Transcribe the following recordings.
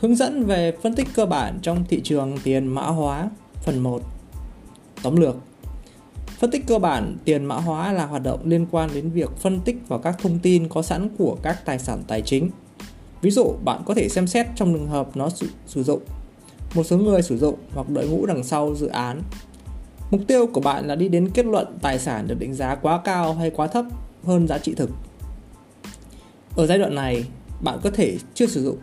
Hướng dẫn về phân tích cơ bản trong thị trường tiền mã hóa Phần 1 Tóm lược Phân tích cơ bản tiền mã hóa là hoạt động liên quan đến việc phân tích vào các thông tin có sẵn của các tài sản tài chính. Ví dụ, bạn có thể xem xét trong trường hợp nó sử, sử dụng, một số người sử dụng hoặc đội ngũ đằng sau dự án. Mục tiêu của bạn là đi đến kết luận tài sản được định giá quá cao hay quá thấp hơn giá trị thực. Ở giai đoạn này, bạn có thể chưa sử dụng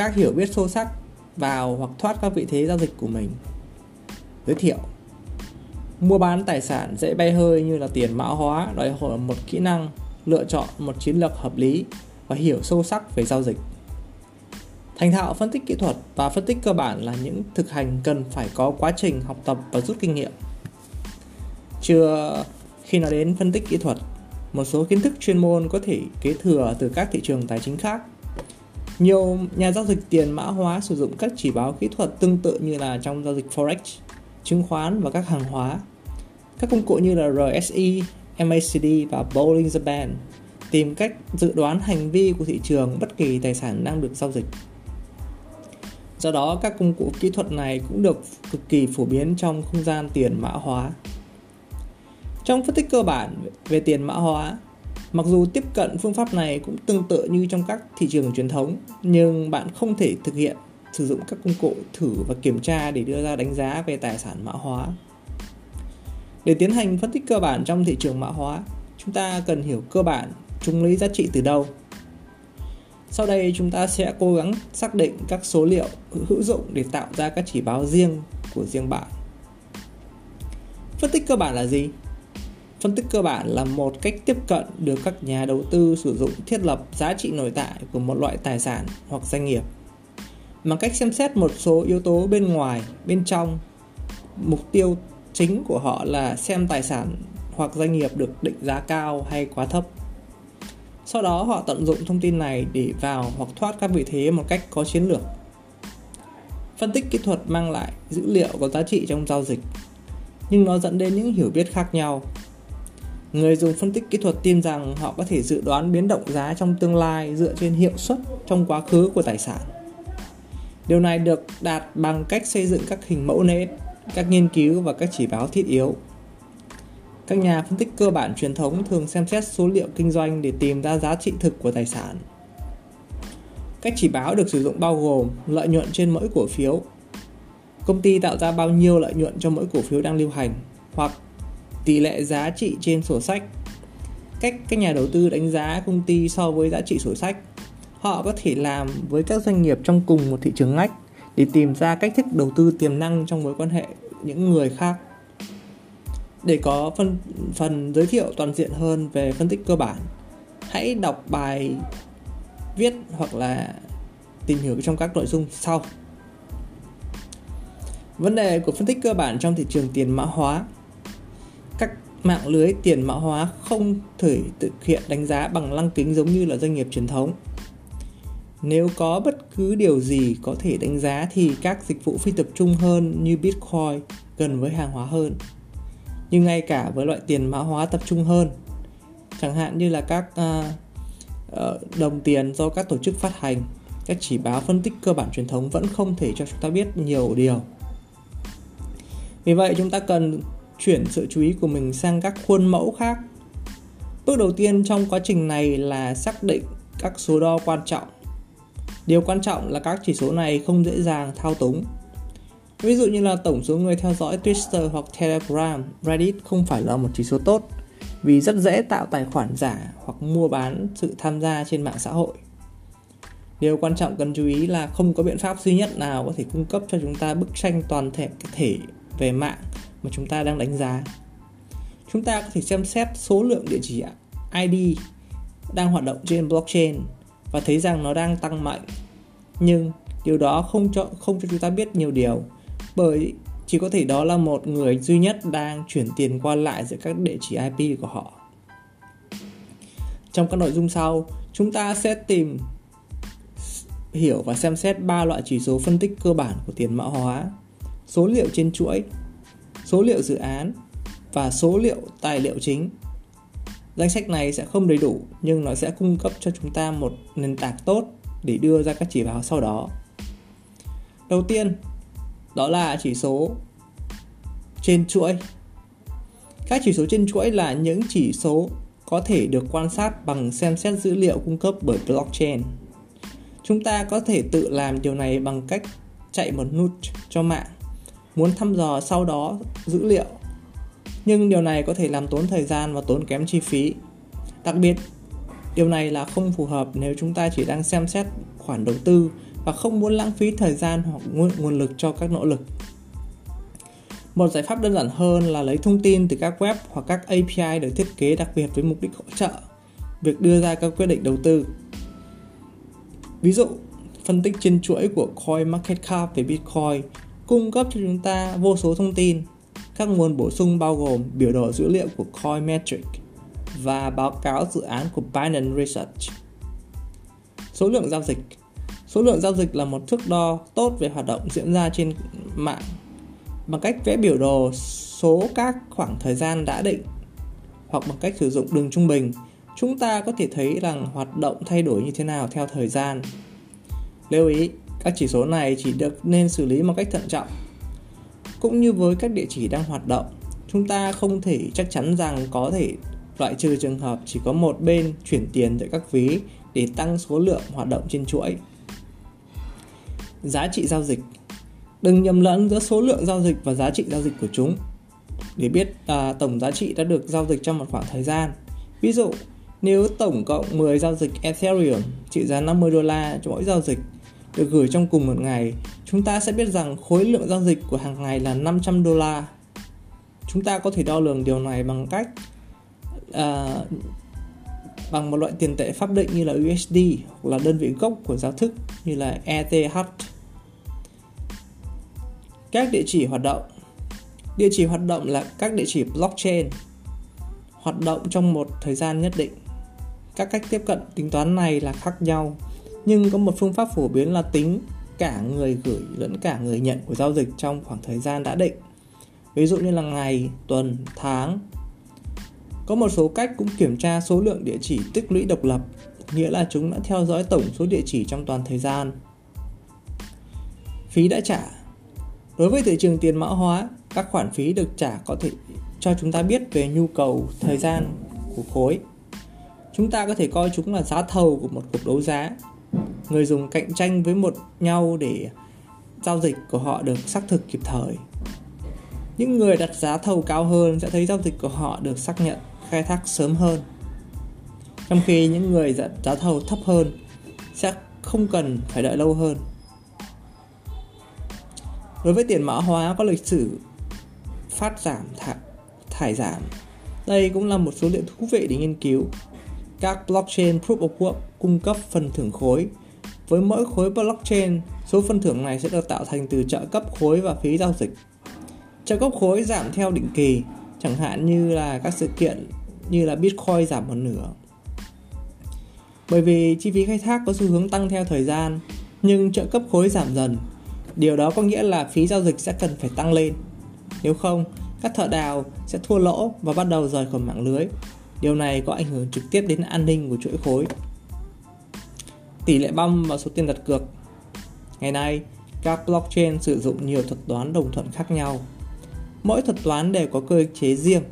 các hiểu biết sâu sắc vào hoặc thoát các vị thế giao dịch của mình. Giới thiệu Mua bán tài sản dễ bay hơi như là tiền mã hóa đòi hỏi một kỹ năng, lựa chọn một chiến lược hợp lý và hiểu sâu sắc về giao dịch. Thành thạo phân tích kỹ thuật và phân tích cơ bản là những thực hành cần phải có quá trình học tập và rút kinh nghiệm. Chưa khi nói đến phân tích kỹ thuật, một số kiến thức chuyên môn có thể kế thừa từ các thị trường tài chính khác nhiều nhà giao dịch tiền mã hóa sử dụng các chỉ báo kỹ thuật tương tự như là trong giao dịch Forex, chứng khoán và các hàng hóa. Các công cụ như là RSI, MACD và Bollinger Band tìm cách dự đoán hành vi của thị trường bất kỳ tài sản đang được giao dịch. Do đó, các công cụ kỹ thuật này cũng được cực kỳ phổ biến trong không gian tiền mã hóa. Trong phân tích cơ bản về tiền mã hóa, Mặc dù tiếp cận phương pháp này cũng tương tự như trong các thị trường truyền thống, nhưng bạn không thể thực hiện sử dụng các công cụ thử và kiểm tra để đưa ra đánh giá về tài sản mã hóa. Để tiến hành phân tích cơ bản trong thị trường mã hóa, chúng ta cần hiểu cơ bản chúng lấy giá trị từ đâu. Sau đây chúng ta sẽ cố gắng xác định các số liệu hữu dụng để tạo ra các chỉ báo riêng của riêng bạn. Phân tích cơ bản là gì? Phân tích cơ bản là một cách tiếp cận được các nhà đầu tư sử dụng thiết lập giá trị nội tại của một loại tài sản hoặc doanh nghiệp bằng cách xem xét một số yếu tố bên ngoài, bên trong. Mục tiêu chính của họ là xem tài sản hoặc doanh nghiệp được định giá cao hay quá thấp. Sau đó họ tận dụng thông tin này để vào hoặc thoát các vị thế một cách có chiến lược. Phân tích kỹ thuật mang lại dữ liệu có giá trị trong giao dịch, nhưng nó dẫn đến những hiểu biết khác nhau Người dùng phân tích kỹ thuật tin rằng họ có thể dự đoán biến động giá trong tương lai dựa trên hiệu suất trong quá khứ của tài sản. Điều này được đạt bằng cách xây dựng các hình mẫu nến, các nghiên cứu và các chỉ báo thiết yếu. Các nhà phân tích cơ bản truyền thống thường xem xét số liệu kinh doanh để tìm ra giá trị thực của tài sản. Các chỉ báo được sử dụng bao gồm lợi nhuận trên mỗi cổ phiếu, công ty tạo ra bao nhiêu lợi nhuận cho mỗi cổ phiếu đang lưu hành, hoặc tỷ lệ giá trị trên sổ sách. Cách các nhà đầu tư đánh giá công ty so với giá trị sổ sách. Họ có thể làm với các doanh nghiệp trong cùng một thị trường ngách để tìm ra cách thức đầu tư tiềm năng trong mối quan hệ những người khác. Để có phân, phần giới thiệu toàn diện hơn về phân tích cơ bản, hãy đọc bài viết hoặc là tìm hiểu trong các nội dung sau. Vấn đề của phân tích cơ bản trong thị trường tiền mã hóa mạng lưới tiền mã hóa không thể thực hiện đánh giá bằng lăng kính giống như là doanh nghiệp truyền thống. Nếu có bất cứ điều gì có thể đánh giá thì các dịch vụ phi tập trung hơn như Bitcoin gần với hàng hóa hơn. Nhưng ngay cả với loại tiền mã hóa tập trung hơn, chẳng hạn như là các uh, đồng tiền do các tổ chức phát hành, các chỉ báo phân tích cơ bản truyền thống vẫn không thể cho chúng ta biết nhiều điều. Vì vậy chúng ta cần chuyển sự chú ý của mình sang các khuôn mẫu khác. Bước đầu tiên trong quá trình này là xác định các số đo quan trọng. Điều quan trọng là các chỉ số này không dễ dàng thao túng. Ví dụ như là tổng số người theo dõi Twitter hoặc Telegram, Reddit không phải là một chỉ số tốt vì rất dễ tạo tài khoản giả hoặc mua bán sự tham gia trên mạng xã hội. Điều quan trọng cần chú ý là không có biện pháp duy nhất nào có thể cung cấp cho chúng ta bức tranh toàn thể thể về mạng mà chúng ta đang đánh giá. Chúng ta có thể xem xét số lượng địa chỉ ID đang hoạt động trên blockchain và thấy rằng nó đang tăng mạnh. Nhưng điều đó không cho không cho chúng ta biết nhiều điều, bởi chỉ có thể đó là một người duy nhất đang chuyển tiền qua lại giữa các địa chỉ IP của họ. Trong các nội dung sau, chúng ta sẽ tìm hiểu và xem xét ba loại chỉ số phân tích cơ bản của tiền mã hóa. Số liệu trên chuỗi số liệu dự án và số liệu tài liệu chính. Danh sách này sẽ không đầy đủ nhưng nó sẽ cung cấp cho chúng ta một nền tảng tốt để đưa ra các chỉ báo sau đó. Đầu tiên, đó là chỉ số trên chuỗi. Các chỉ số trên chuỗi là những chỉ số có thể được quan sát bằng xem xét dữ liệu cung cấp bởi blockchain. Chúng ta có thể tự làm điều này bằng cách chạy một nút cho mạng, muốn thăm dò sau đó dữ liệu. Nhưng điều này có thể làm tốn thời gian và tốn kém chi phí. Đặc biệt, điều này là không phù hợp nếu chúng ta chỉ đang xem xét khoản đầu tư và không muốn lãng phí thời gian hoặc nguồn lực cho các nỗ lực. Một giải pháp đơn giản hơn là lấy thông tin từ các web hoặc các API được thiết kế đặc biệt với mục đích hỗ trợ việc đưa ra các quyết định đầu tư. Ví dụ, phân tích trên chuỗi của Coin Market Cap về Bitcoin cung cấp cho chúng ta vô số thông tin. Các nguồn bổ sung bao gồm biểu đồ dữ liệu của CoinMetric và báo cáo dự án của Binance Research. Số lượng giao dịch Số lượng giao dịch là một thước đo tốt về hoạt động diễn ra trên mạng bằng cách vẽ biểu đồ số các khoảng thời gian đã định hoặc bằng cách sử dụng đường trung bình chúng ta có thể thấy rằng hoạt động thay đổi như thế nào theo thời gian lưu ý các chỉ số này chỉ được nên xử lý một cách thận trọng cũng như với các địa chỉ đang hoạt động chúng ta không thể chắc chắn rằng có thể loại trừ trường hợp chỉ có một bên chuyển tiền tới các ví để tăng số lượng hoạt động trên chuỗi giá trị giao dịch Đừng nhầm lẫn giữa số lượng giao dịch và giá trị giao dịch của chúng. Để biết à, tổng giá trị đã được giao dịch trong một khoảng thời gian. Ví dụ, nếu tổng cộng 10 giao dịch Ethereum trị giá 50 đô la cho mỗi giao dịch được gửi trong cùng một ngày, chúng ta sẽ biết rằng khối lượng giao dịch của hàng ngày là 500 đô la. Chúng ta có thể đo lường điều này bằng cách à, bằng một loại tiền tệ pháp định như là USD hoặc là đơn vị gốc của giao thức như là ETH các địa chỉ hoạt động Địa chỉ hoạt động là các địa chỉ blockchain hoạt động trong một thời gian nhất định. Các cách tiếp cận tính toán này là khác nhau, nhưng có một phương pháp phổ biến là tính cả người gửi lẫn cả người nhận của giao dịch trong khoảng thời gian đã định. Ví dụ như là ngày, tuần, tháng. Có một số cách cũng kiểm tra số lượng địa chỉ tích lũy độc lập, nghĩa là chúng đã theo dõi tổng số địa chỉ trong toàn thời gian. Phí đã trả Đối với thị trường tiền mã hóa, các khoản phí được trả có thể cho chúng ta biết về nhu cầu thời gian của khối. Chúng ta có thể coi chúng là giá thầu của một cuộc đấu giá. Người dùng cạnh tranh với một nhau để giao dịch của họ được xác thực kịp thời. Những người đặt giá thầu cao hơn sẽ thấy giao dịch của họ được xác nhận khai thác sớm hơn. Trong khi những người đặt giá thầu thấp hơn sẽ không cần phải đợi lâu hơn. Đối với tiền mã hóa có lịch sử phát giảm thải, thải giảm. Đây cũng là một số liệu thú vị để nghiên cứu. Các blockchain proof of work cung cấp phần thưởng khối. Với mỗi khối blockchain, số phần thưởng này sẽ được tạo thành từ trợ cấp khối và phí giao dịch. Trợ cấp khối giảm theo định kỳ, chẳng hạn như là các sự kiện như là Bitcoin giảm một nửa. Bởi vì chi phí khai thác có xu hướng tăng theo thời gian, nhưng trợ cấp khối giảm dần Điều đó có nghĩa là phí giao dịch sẽ cần phải tăng lên. Nếu không, các thợ đào sẽ thua lỗ và bắt đầu rời khỏi mạng lưới. Điều này có ảnh hưởng trực tiếp đến an ninh của chuỗi khối. Tỷ lệ băm và số tiền đặt cược Ngày nay, các blockchain sử dụng nhiều thuật toán đồng thuận khác nhau. Mỗi thuật toán đều có cơ chế riêng.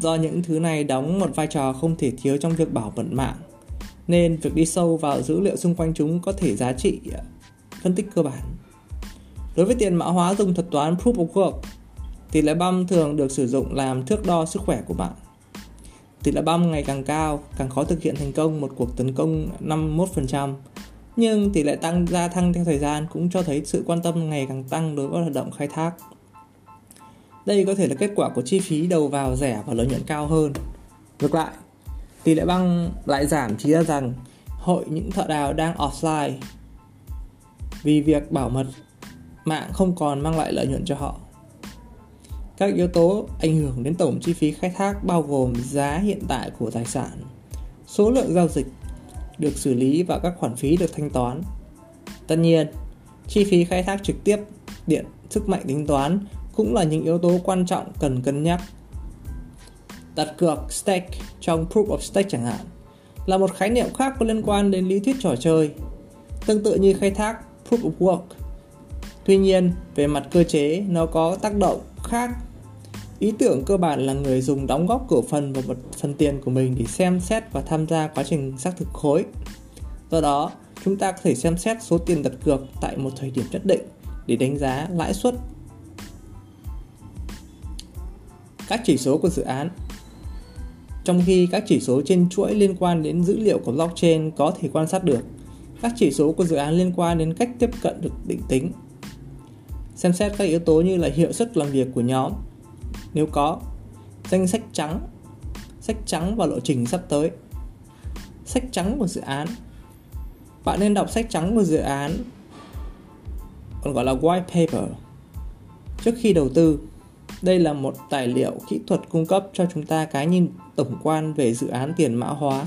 Do những thứ này đóng một vai trò không thể thiếu trong việc bảo mật mạng, nên việc đi sâu vào dữ liệu xung quanh chúng có thể giá trị à, phân tích cơ bản. Đối với tiền mã hóa dùng thuật toán Proof of Work, tỷ lệ băm thường được sử dụng làm thước đo sức khỏe của bạn. Tỷ lệ bom ngày càng cao, càng khó thực hiện thành công một cuộc tấn công 51%, nhưng tỷ lệ tăng gia tăng theo thời gian cũng cho thấy sự quan tâm ngày càng tăng đối với hoạt động khai thác. Đây có thể là kết quả của chi phí đầu vào rẻ và lợi nhuận cao hơn. Ngược lại, tỷ lệ băng lại giảm chỉ ra rằng hội những thợ đào đang offline vì việc bảo mật mạng không còn mang lại lợi nhuận cho họ. Các yếu tố ảnh hưởng đến tổng chi phí khai thác bao gồm giá hiện tại của tài sản, số lượng giao dịch được xử lý và các khoản phí được thanh toán. Tất nhiên, chi phí khai thác trực tiếp, điện, sức mạnh tính toán cũng là những yếu tố quan trọng cần cân nhắc. Đặt cược stake trong Proof of Stake chẳng hạn là một khái niệm khác có liên quan đến lý thuyết trò chơi. Tương tự như khai thác Proof of Work, Tuy nhiên, về mặt cơ chế, nó có tác động khác. Ý tưởng cơ bản là người dùng đóng góp cổ phần và một phần tiền của mình để xem xét và tham gia quá trình xác thực khối. Do đó, chúng ta có thể xem xét số tiền đặt cược tại một thời điểm nhất định để đánh giá lãi suất. Các chỉ số của dự án Trong khi các chỉ số trên chuỗi liên quan đến dữ liệu của blockchain có thể quan sát được, các chỉ số của dự án liên quan đến cách tiếp cận được định tính. Xem xét các yếu tố như là hiệu suất làm việc của nhóm, nếu có, danh sách trắng, sách trắng và lộ trình sắp tới. Sách trắng của dự án. Bạn nên đọc sách trắng của dự án còn gọi là white paper trước khi đầu tư. Đây là một tài liệu kỹ thuật cung cấp cho chúng ta cái nhìn tổng quan về dự án tiền mã hóa.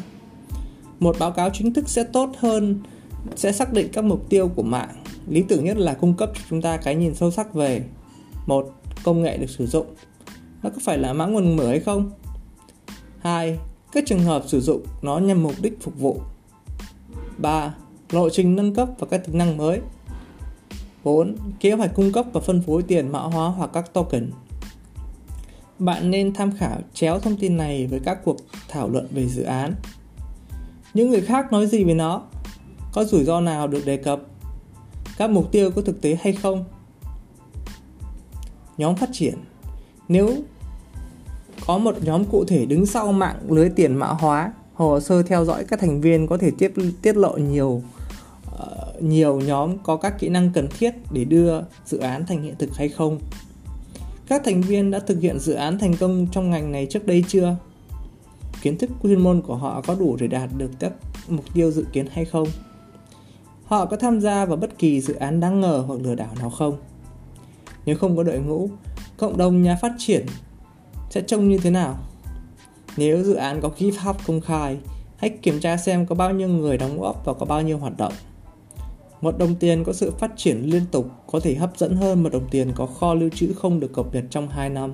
Một báo cáo chính thức sẽ tốt hơn sẽ xác định các mục tiêu của mạng lý tưởng nhất là cung cấp cho chúng ta cái nhìn sâu sắc về, một, công nghệ được sử dụng nó có phải là mã nguồn mở hay không hai, các trường hợp sử dụng nó nhằm mục đích phục vụ 3 lộ trình nâng cấp và các tính năng mới. 4. Kế hoạch cung cấp và phân phối tiền mã hóa hoặc các token. Bạn nên tham khảo chéo thông tin này với các cuộc thảo luận về dự án. Những người khác nói gì về nó? Có rủi ro nào được đề cập? Các mục tiêu có thực tế hay không? Nhóm phát triển. Nếu có một nhóm cụ thể đứng sau mạng lưới tiền mã hóa, hồ sơ theo dõi các thành viên có thể tiếp tiết lộ nhiều ờ, nhiều nhóm có các kỹ năng cần thiết để đưa dự án thành hiện thực hay không. Các thành viên đã thực hiện dự án thành công trong ngành này trước đây chưa? Kiến thức chuyên môn của họ có đủ để đạt được các mục tiêu dự kiến hay không? Họ có tham gia vào bất kỳ dự án đáng ngờ hoặc lừa đảo nào không? Nếu không có đội ngũ, cộng đồng nhà phát triển sẽ trông như thế nào? Nếu dự án có ký pháp công khai, hãy kiểm tra xem có bao nhiêu người đóng góp và có bao nhiêu hoạt động. Một đồng tiền có sự phát triển liên tục có thể hấp dẫn hơn một đồng tiền có kho lưu trữ không được cập nhật trong 2 năm.